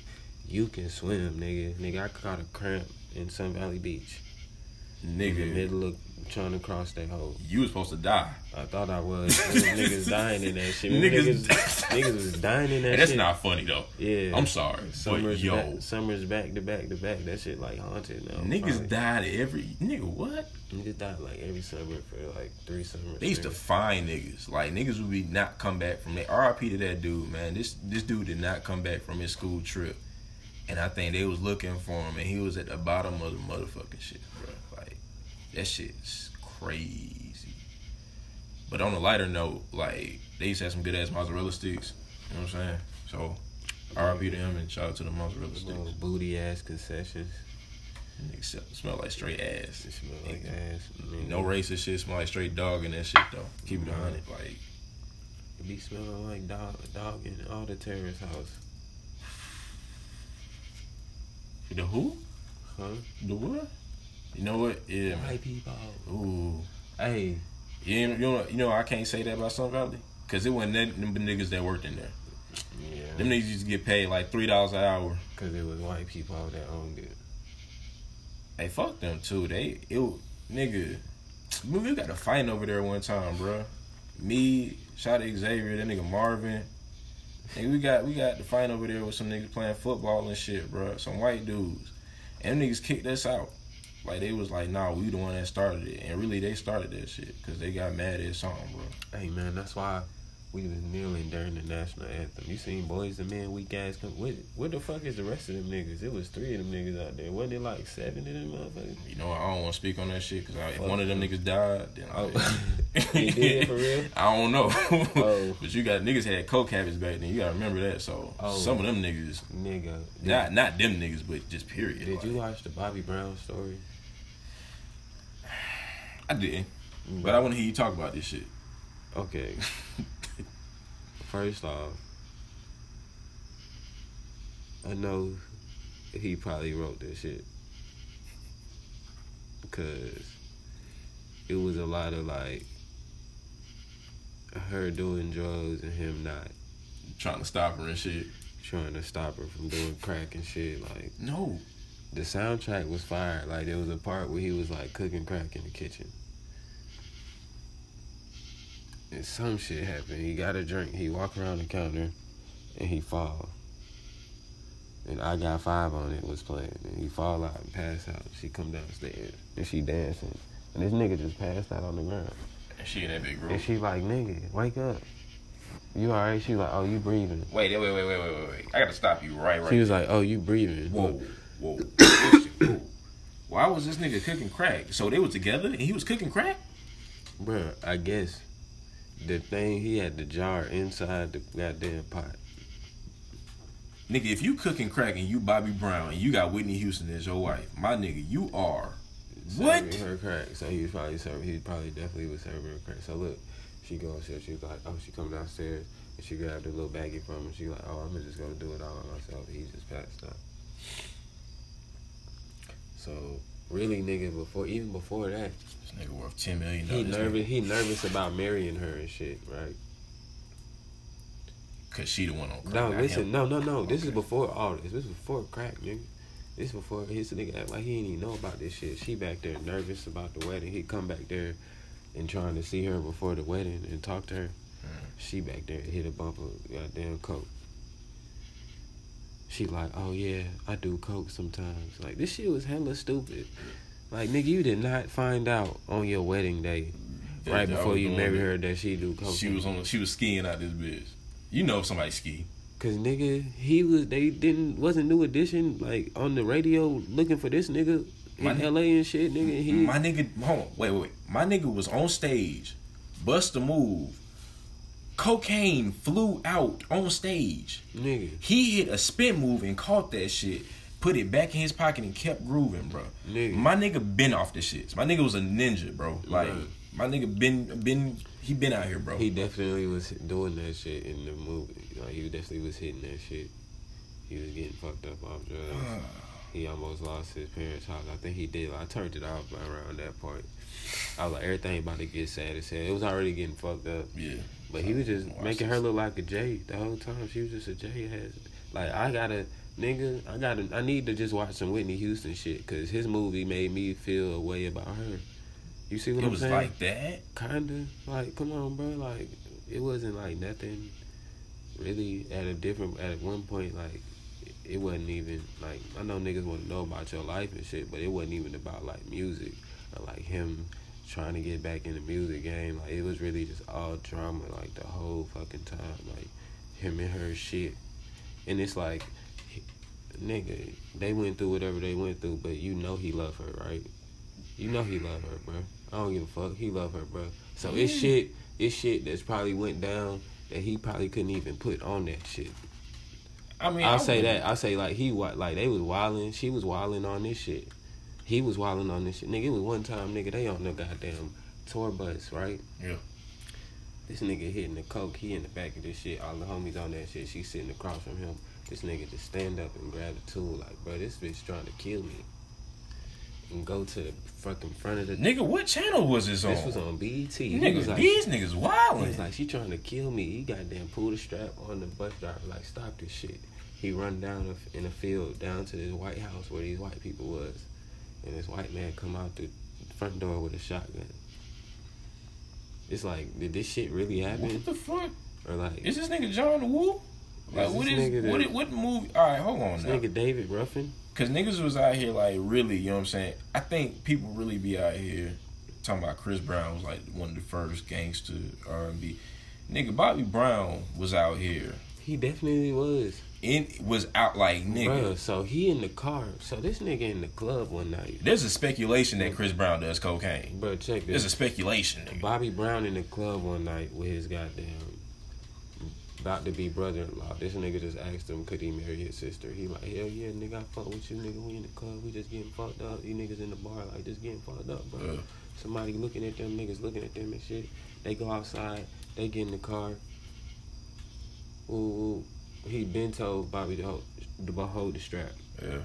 you can swim, nigga. Nigga, I caught a cramp in Sun Valley Beach. In the Nigga, middle of trying to cross that hole. you was supposed to die. I thought I was. Niggas dying in that shit. Niggas- Niggas, niggas, was dying in that Hey, that's shit. not funny though. Yeah. I'm sorry, but Summers yo, back, summers back to back to back. That shit like haunted now. niggas probably. died every nigga. What? Niggas died like every summer for like three summers. They used to find niggas. Like niggas would be not come back from that. RIP to that dude, man. This this dude did not come back from his school trip, and I think they was looking for him, and he was at the bottom of the motherfucking shit, bro. That shit's crazy. But on a lighter note, like they used to have some good ass mozzarella sticks. You know what I'm saying? So RIP to him and shout out to the mozzarella Little sticks. booty ass concessions. Nigga smell, like straight ass. It smell like ass. nigga. No racist shit. Smell like straight dog and that shit though. Keep it a it, hundred. Uh-huh. Like It be smelling like dog, dog in all the terrorist house. the who? Huh? The what? You know what? Yeah. White people. Ooh. Hey, You know, you know, you know, I can't say that about Sun Valley because it wasn't that, them niggas that worked in there. yeah. Them niggas used to get paid like three dollars an hour. Because it was white people that owned it. Hey, fuck them too. They it nigga. We got a fight over there one time, bruh. Me, shot Xavier, that nigga Marvin. Nigga, we got we got the fight over there with some niggas playing football and shit, bruh. Some white dudes, and them niggas kicked us out. Like they was like, nah, we the one that started it, and really they started that shit because they got mad at song, bro. Hey, man, that's why we was kneeling during the national anthem. You seen Boyz II Men, weak ass come. Where, where the fuck is the rest of them niggas? It was three of them niggas out there. Wasn't it like seven of them motherfuckers? You know, I don't want to speak on that shit because if one of them niggas died, then Oh. I, He did, for real? I don't know. Oh. but you got niggas had coke habits back then. You gotta remember that. So Oh. some of them niggas, Nigga. Not not them niggas, but just period. did Like, you watch the Bobby Brown story? I didn't, mm. but I want to hear you talk about this shit. Okay. First off, I know he probably wrote this shit because it was a lot of like her doing drugs and him not Trying to stop her and shit. trying to stop her from doing crack and shit. Like No, the soundtrack was fire. Like there was a part where he was like cooking crack in the kitchen. And some shit happened. He got a drink. He walk around the counter and he fall. And I got five on it was playing. And he fall out and pass out. She come downstairs and she dancing. And this nigga just passed out on the ground. and she in that big room. And she like, nigga, wake up. You alright? She like, oh, you breathing. Wait, wait, wait, wait, wait, wait, wait. I gotta stop you right, right. She was like, oh, you breathing. Whoa, whoa, whoa. Why was this nigga cooking crack? So they were together and he was cooking crack? Bruh, I guess the thing he had the jar inside the goddamn pot. Nigga, if you cooking crack and you Bobby Brown and you got Whitney Houston as your wife, my nigga, you are what? Her crack. So he was probably serving. He probably definitely was serving her crack. So look, she goes upstairs. She was like, oh, she come downstairs and she grabbed a little baggie from him. She like, oh, I'm just gonna do it all by myself. He just passed out. So really, nigga, before even before that, This nigga worth ten million he nervous. He nervous about marrying her and shit, right? Cause she the one on crack. No, listen, him. no, no, no. This is before all this. This is before crack, nigga. This before his nigga act like he ain't even know about this shit. She back there nervous about the wedding. He come back there and trying to see her before the wedding and talk to her. Mm. She back there hit a bump of goddamn coke. She like, oh yeah, I do coke sometimes. Like this shit was hella stupid. Like nigga, you did not find out on your wedding day, That- right before you married her, that she do coke. She was on. She was skiing out this bitch. You know if somebody ski. Cause nigga, he was they didn't wasn't New Edition like on the radio looking for this nigga in My- LA and shit, nigga. He My nigga, hold on, wait, wait, wait. My nigga was on stage, bust a move. Cocaine flew out on stage. nigga, He hit a spin move and caught that shit, put it back in his pocket and kept grooving, bro. Nigga. My nigga been off the shits. My nigga was a ninja, bro. Like Right. my nigga been been he been out here, bro. he definitely was doing that shit in the movie. Like he definitely was hitting that shit. He was getting fucked up off drugs. he almost lost his parents' house. I think he did. I turned it off around that point. I was like, everything about to get sad as hell. It was already getting fucked up. yeah. But he was just making her look like a J the whole time. She was just a J ass. Like I gotta, nigga, I gotta, I need to just watch some Whitney Houston shit because his movie made me feel a way about her. You see what It I'm saying? It was like that. Kinda. Like, come on, bro. Like, it wasn't like nothing. Really, at a different, at one point, like, it wasn't even like I know niggas want to know about your life and shit, but it wasn't even about like music or like him trying to get back in the music game. Like it was really just all drama, like the whole fucking time, like him and her shit. And it's like, nigga, they went through whatever they went through, but you know he love her, right? You know he love her, bro. I don't give a fuck. He love her, bro. So it's shit. It's shit that's probably went down that he probably couldn't even put on that shit. I mean, I'll I say that. I'll say like he wa- like they was wilding. She was wilding on this shit. He was wilding on this shit, nigga. It was one time, nigga. They on the goddamn tour bus, right? Yeah. This nigga hitting the coke. He in the back of this shit. All the homies on that shit. She sitting across from him. This nigga just stand up and grab the tool, like, bro, this bitch trying to kill me. And go to the fucking front of the. Nigga, what channel was this on? This was on BET. He Nigga, was like, these niggas wildin'. He's like, she trying to kill me. He goddamn pulled the strap on the bus driver, like, stop this shit. He run down in the field down to this white house where these white people was. And this white man come out the front door with a shotgun. It's like, did this shit really happen? What the fuck? Or like, Is this nigga John Woo? Like, Is what nigga what, the- what movie? All right, hold on this now. nigga David Ruffin? Cause niggas was out here like really, you know what I'm saying? I think people really be out here talking about Chris Brown was like one of the first gangster R and B. Nigga, Bobby Brown was out here. He definitely was. In was out like nigga. So he in the car. So this nigga in the club one night. There's a speculation that Chris Brown does cocaine. Bro, check this. There's a speculation, nigga. Bobby Brown in the club one night with his goddamn about to be brother-in-law. This nigga just asked him could he marry his sister. He like, hell yeah, nigga, I fuck with you, nigga. We in the club, we just getting fucked up. You niggas in the bar like just getting fucked up, bro. Uh. Somebody looking at them niggas, looking at them and shit. They go outside, they get in the car. Ooh, ooh. He been told Bobby to hold, to hold the strap. Yeah.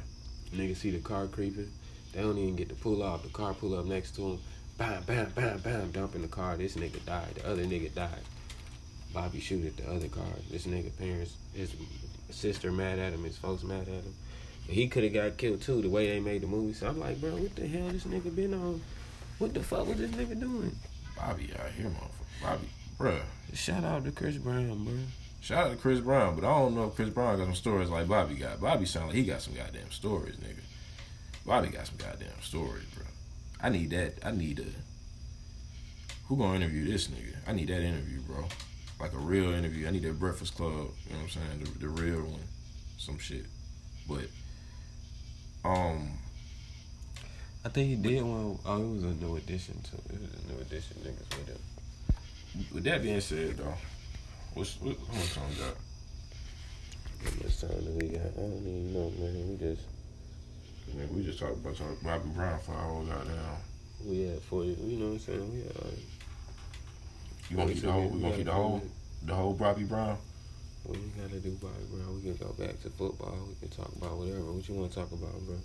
Niggas see the car creeping. They don't even get to pull off. The car pull up next to him. Bam, bam, bam, bam. Dump in the car. This nigga died. The other nigga died. Bobby shoot at the other car. This nigga parents, his sister mad at him. His folks mad at him. But he could have got killed too. The way they made the movie. So I'm like, bro, what the hell this nigga been on? What the fuck was this nigga doing? Bobby out here, motherfucker. Bobby, bruh. Shout out to Chris Brown, bro. Shout out to Chris Brown, but I don't know if Chris Brown got some stories like Bobby got. Bobby sound like he got some goddamn stories, nigga. Bobby got some goddamn stories, bro. I need that. I need a. Who gonna interview this nigga? I need that interview, bro. Like a real interview. I need that Breakfast Club. You know what I'm saying? The, the real one. Some shit. But, um, I think he did one. Oh, it was a New Edition too. It was a New Edition, niggas with him. with that being said, though, what's what, how much time we got? How much time do we got? I don't even know, man. We just Nigga, we just talked about talk Bobby Brown for hours goddamn. we had forty. You know what I'm saying? We had like You gonna keep the whole? We gonna keep the whole? The whole Bobby Brown? What we gotta do, Bobby Brown? We can go back to football. We can talk about whatever. What you want to talk about, bro?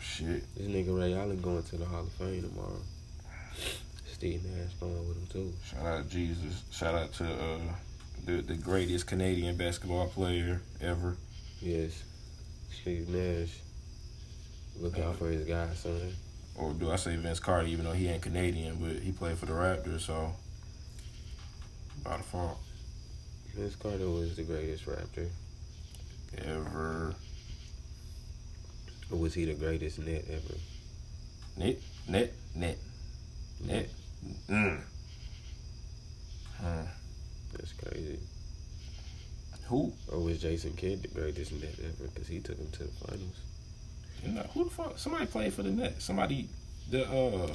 Shit. This nigga Ray Allen going to the Hall of Fame tomorrow. Steve Nash going with him too. Shout out to Jesus. Shout out to uh, the the greatest Canadian basketball player ever. Yes, Steve Nash. Look out for his guy, son. Or do I say Vince Carter? Even though he ain't Canadian, but he played for the Raptors, so by default Vince Carter was the greatest Raptor. ever. Or was he the greatest net ever? Net, net, net, net. Mm. Hmm. That's crazy. Who? Or was Jason Kidd the greatest net ever? Because he took him to the finals. You know, who the fuck? Somebody played for the net. Somebody, the uh,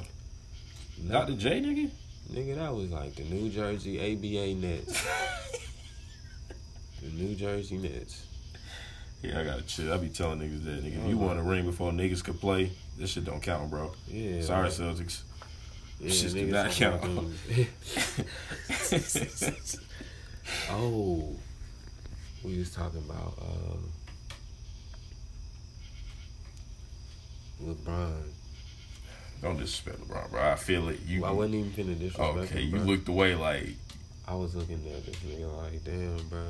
Dr. J nigga. Nigga, that was like the New Jersey ABA Nets. the New Jersey Nets. Yeah, I gotta chill. I be telling niggas that nigga, if you Uh-huh. want a ring before niggas could play, this shit don't count, bro. Yeah. Sorry, like, Celtics. yeah, shit do not count. oh, we was talking about uh, LeBron. don't disrespect LeBron, bro. I feel it. You I wasn't even finna disrespect okay? him, You looked away like I was looking at this nigga like, damn, bro.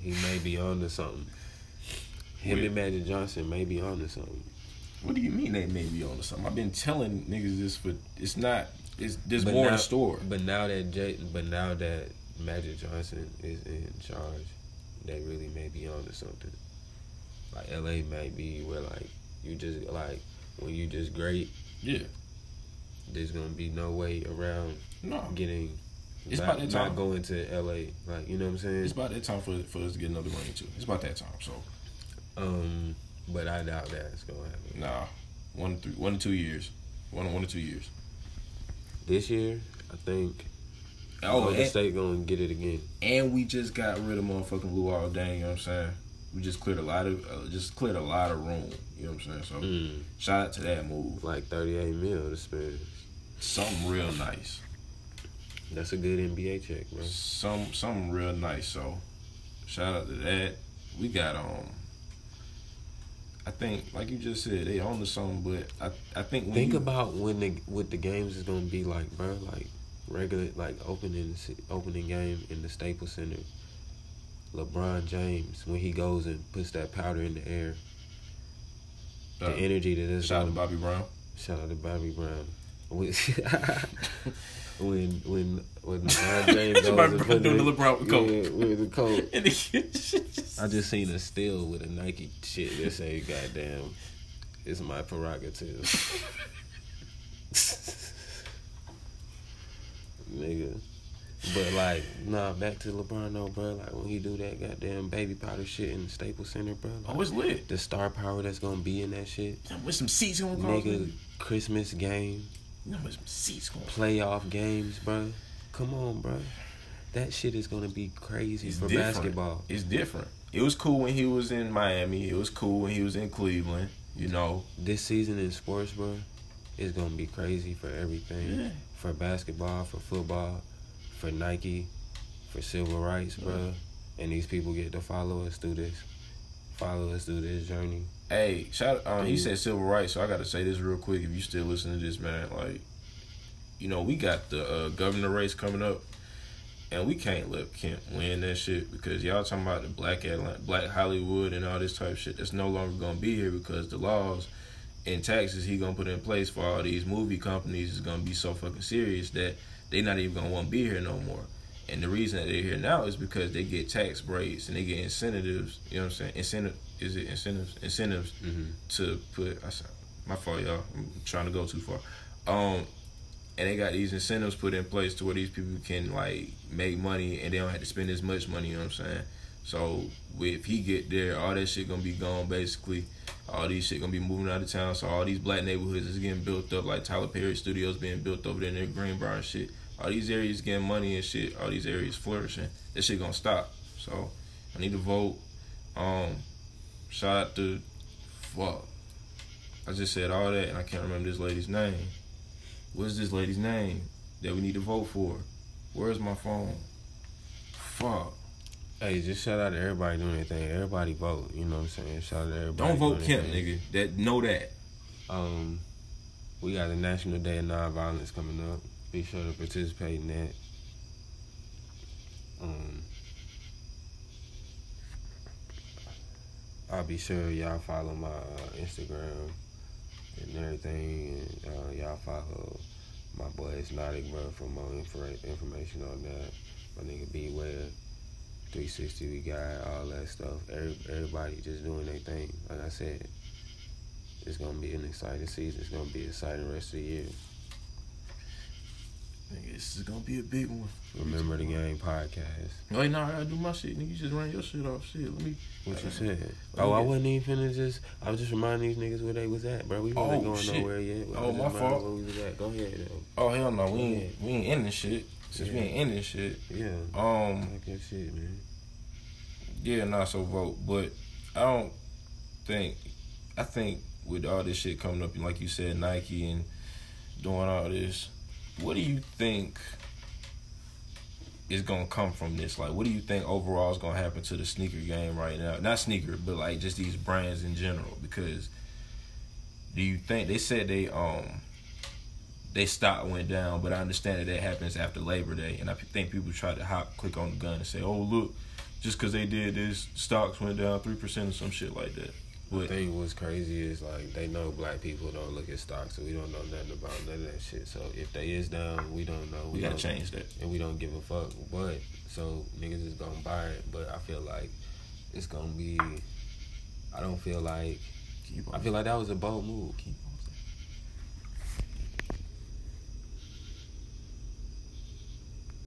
He may be on to something. Him and Magic Johnson may be on to something. What do you mean they may be on to something? I've been telling niggas this, but it's not. It's there's But more in now- the store. But now that Jay, but now that Magic Johnson is in charge, they really may be on to something. Like LA may be where like you just like when you just great, Yeah, there's gonna be no way around no, getting It's not, about that time. not going to LA. Like you know what I'm saying? it's about that time for for us to get another ring too. It's about that time. So Um, but I doubt that's gonna happen nah, one three, one to two years, one one to two years. this year. I think Oh, Golden State gonna get it again. and we just got rid of motherfucking Luol Deng. You know what I'm saying? We just cleared a lot of uh, just cleared a lot of room. You know what I'm saying? So Mm, shout out to that move. like 38 mil to spend. Something real nice. That's a good NBA check, bro. Some something real nice. So shout out to that. We got um. I think, like you just said, they own the song, but I I think when Think you, about when the what the games is gonna be like, bro. Like regular, like opening opening game in the Staples Center. LeBron James when he goes and puts that powder in the air, the uh, energy that is shout out gonna- Bobby Brown. Shout out to Bobby Brown. When when when James goes and doing the LeBron with coat. yeah, with the coat. The- I just seen a still with a Nike shit that say, "Goddamn, it's my prerogative." Nigga. But like, nah, back to LeBron though, bro. Like when he do that goddamn baby powder shit in the Staples Center, bro. Like, oh, it's lit. the star power that's gonna be in that shit. With some seats Nigga, Christmas game, With seats going playoff games, bro. Come on, bro. That shit is gonna be crazy It's for different. basketball. It's different. It was cool when he was in Miami. It was cool when he was in Cleveland. You know, This season in sports, bro, is gonna be crazy for everything. Yeah. For basketball, for football, for Nike, for civil rights, bro. And these people get to follow us through this, follow us through this journey. Hey, shout. Um, he Mhm. said civil rights, so I got to say this real quick. If you still listen to this, man, like, you know, we got the uh, governor race coming up, and we can't let Kemp win that shit because y'all talking about the black Atlanta, black Hollywood, and all this type of shit. That's no longer gonna be here because the laws and taxes he gonna put in place for all these movie companies is gonna be so fucking serious that they not even gonna want to be here no more. And the reason that they're here now is because they get tax breaks and they get incentives. You know what I'm saying? Incentive is it incentives? Incentives Mm-hmm. to put. I said, my fault, y'all. I'm trying to go too far. Um, and they got these incentives put in place to where these people can like make money and they don't have to spend as much money. You know what I'm saying? So if he get there, all that shit gonna be gone basically. All these shit gonna be moving out of town. So all these black neighborhoods is getting built up, like Tyler Perry Studios being built over there near Greenbrier and shit. All these areas getting money and shit. All these areas flourishing. This shit gonna stop. So I need to vote. Um, shout out to fuck. I just said all that and I can't remember this lady's name. What's this lady's name that we need to vote for? Where's my phone? Fuck. Hey, just shout out to everybody doing anything. Everybody vote. You know what I'm saying? Shout out to everybody. Don't vote Kemp, anything. nigga. That know that. Um, we got the National Day of Nonviolence coming up. Be sure to participate in that. Um, I'll be sure y'all follow my uh, Instagram and everything, and uh, y'all follow my boy Exotic, bro, for more info- information on that. My nigga Beware, 360, we got all that stuff. Every, everybody just doing their thing. Like I said, it's gonna be an exciting season. It's gonna be an exciting rest of the year. Nigga, this is gonna be a big one. Remember the game podcast. Wait, no, I gotta do my shit. Nigga, you just ran your shit off. Shit, let me. What you Uh, said? Oh, I wasn't even finna just. I was just reminding these niggas where they was at, bro. We wasn't Oh, going shit. nowhere yet. I Oh, my fault. Where we was at. Go ahead, though. Oh hell no, we ain't we ain't ending shit. Since we Yeah. ain't ending shit. Yeah, Um, like that shit, man. yeah, not so vote, but I don't think. I think with all this shit coming up, like you said, Nike and doing all this, what do you think is gonna come from this? Like, what do you think overall is gonna happen to the sneaker game right now? Not sneaker, but like just these brands in general. Because do you think they said they um they stock went down, but I understand that that happens after Labor Day, and I think people try to hop quick on the gun and say, "Oh, look, just because they did this, stocks went down three percent or some shit like that." The But thing what's crazy is like they know black people don't look at stocks, so we don't know nothing about none of that shit. So if they is down, we don't know. we gotta change that. and we don't give a fuck. But so niggas is gonna buy it, but I feel like it's gonna be. I don't feel like Keep I feel like that was a bold move. Keep.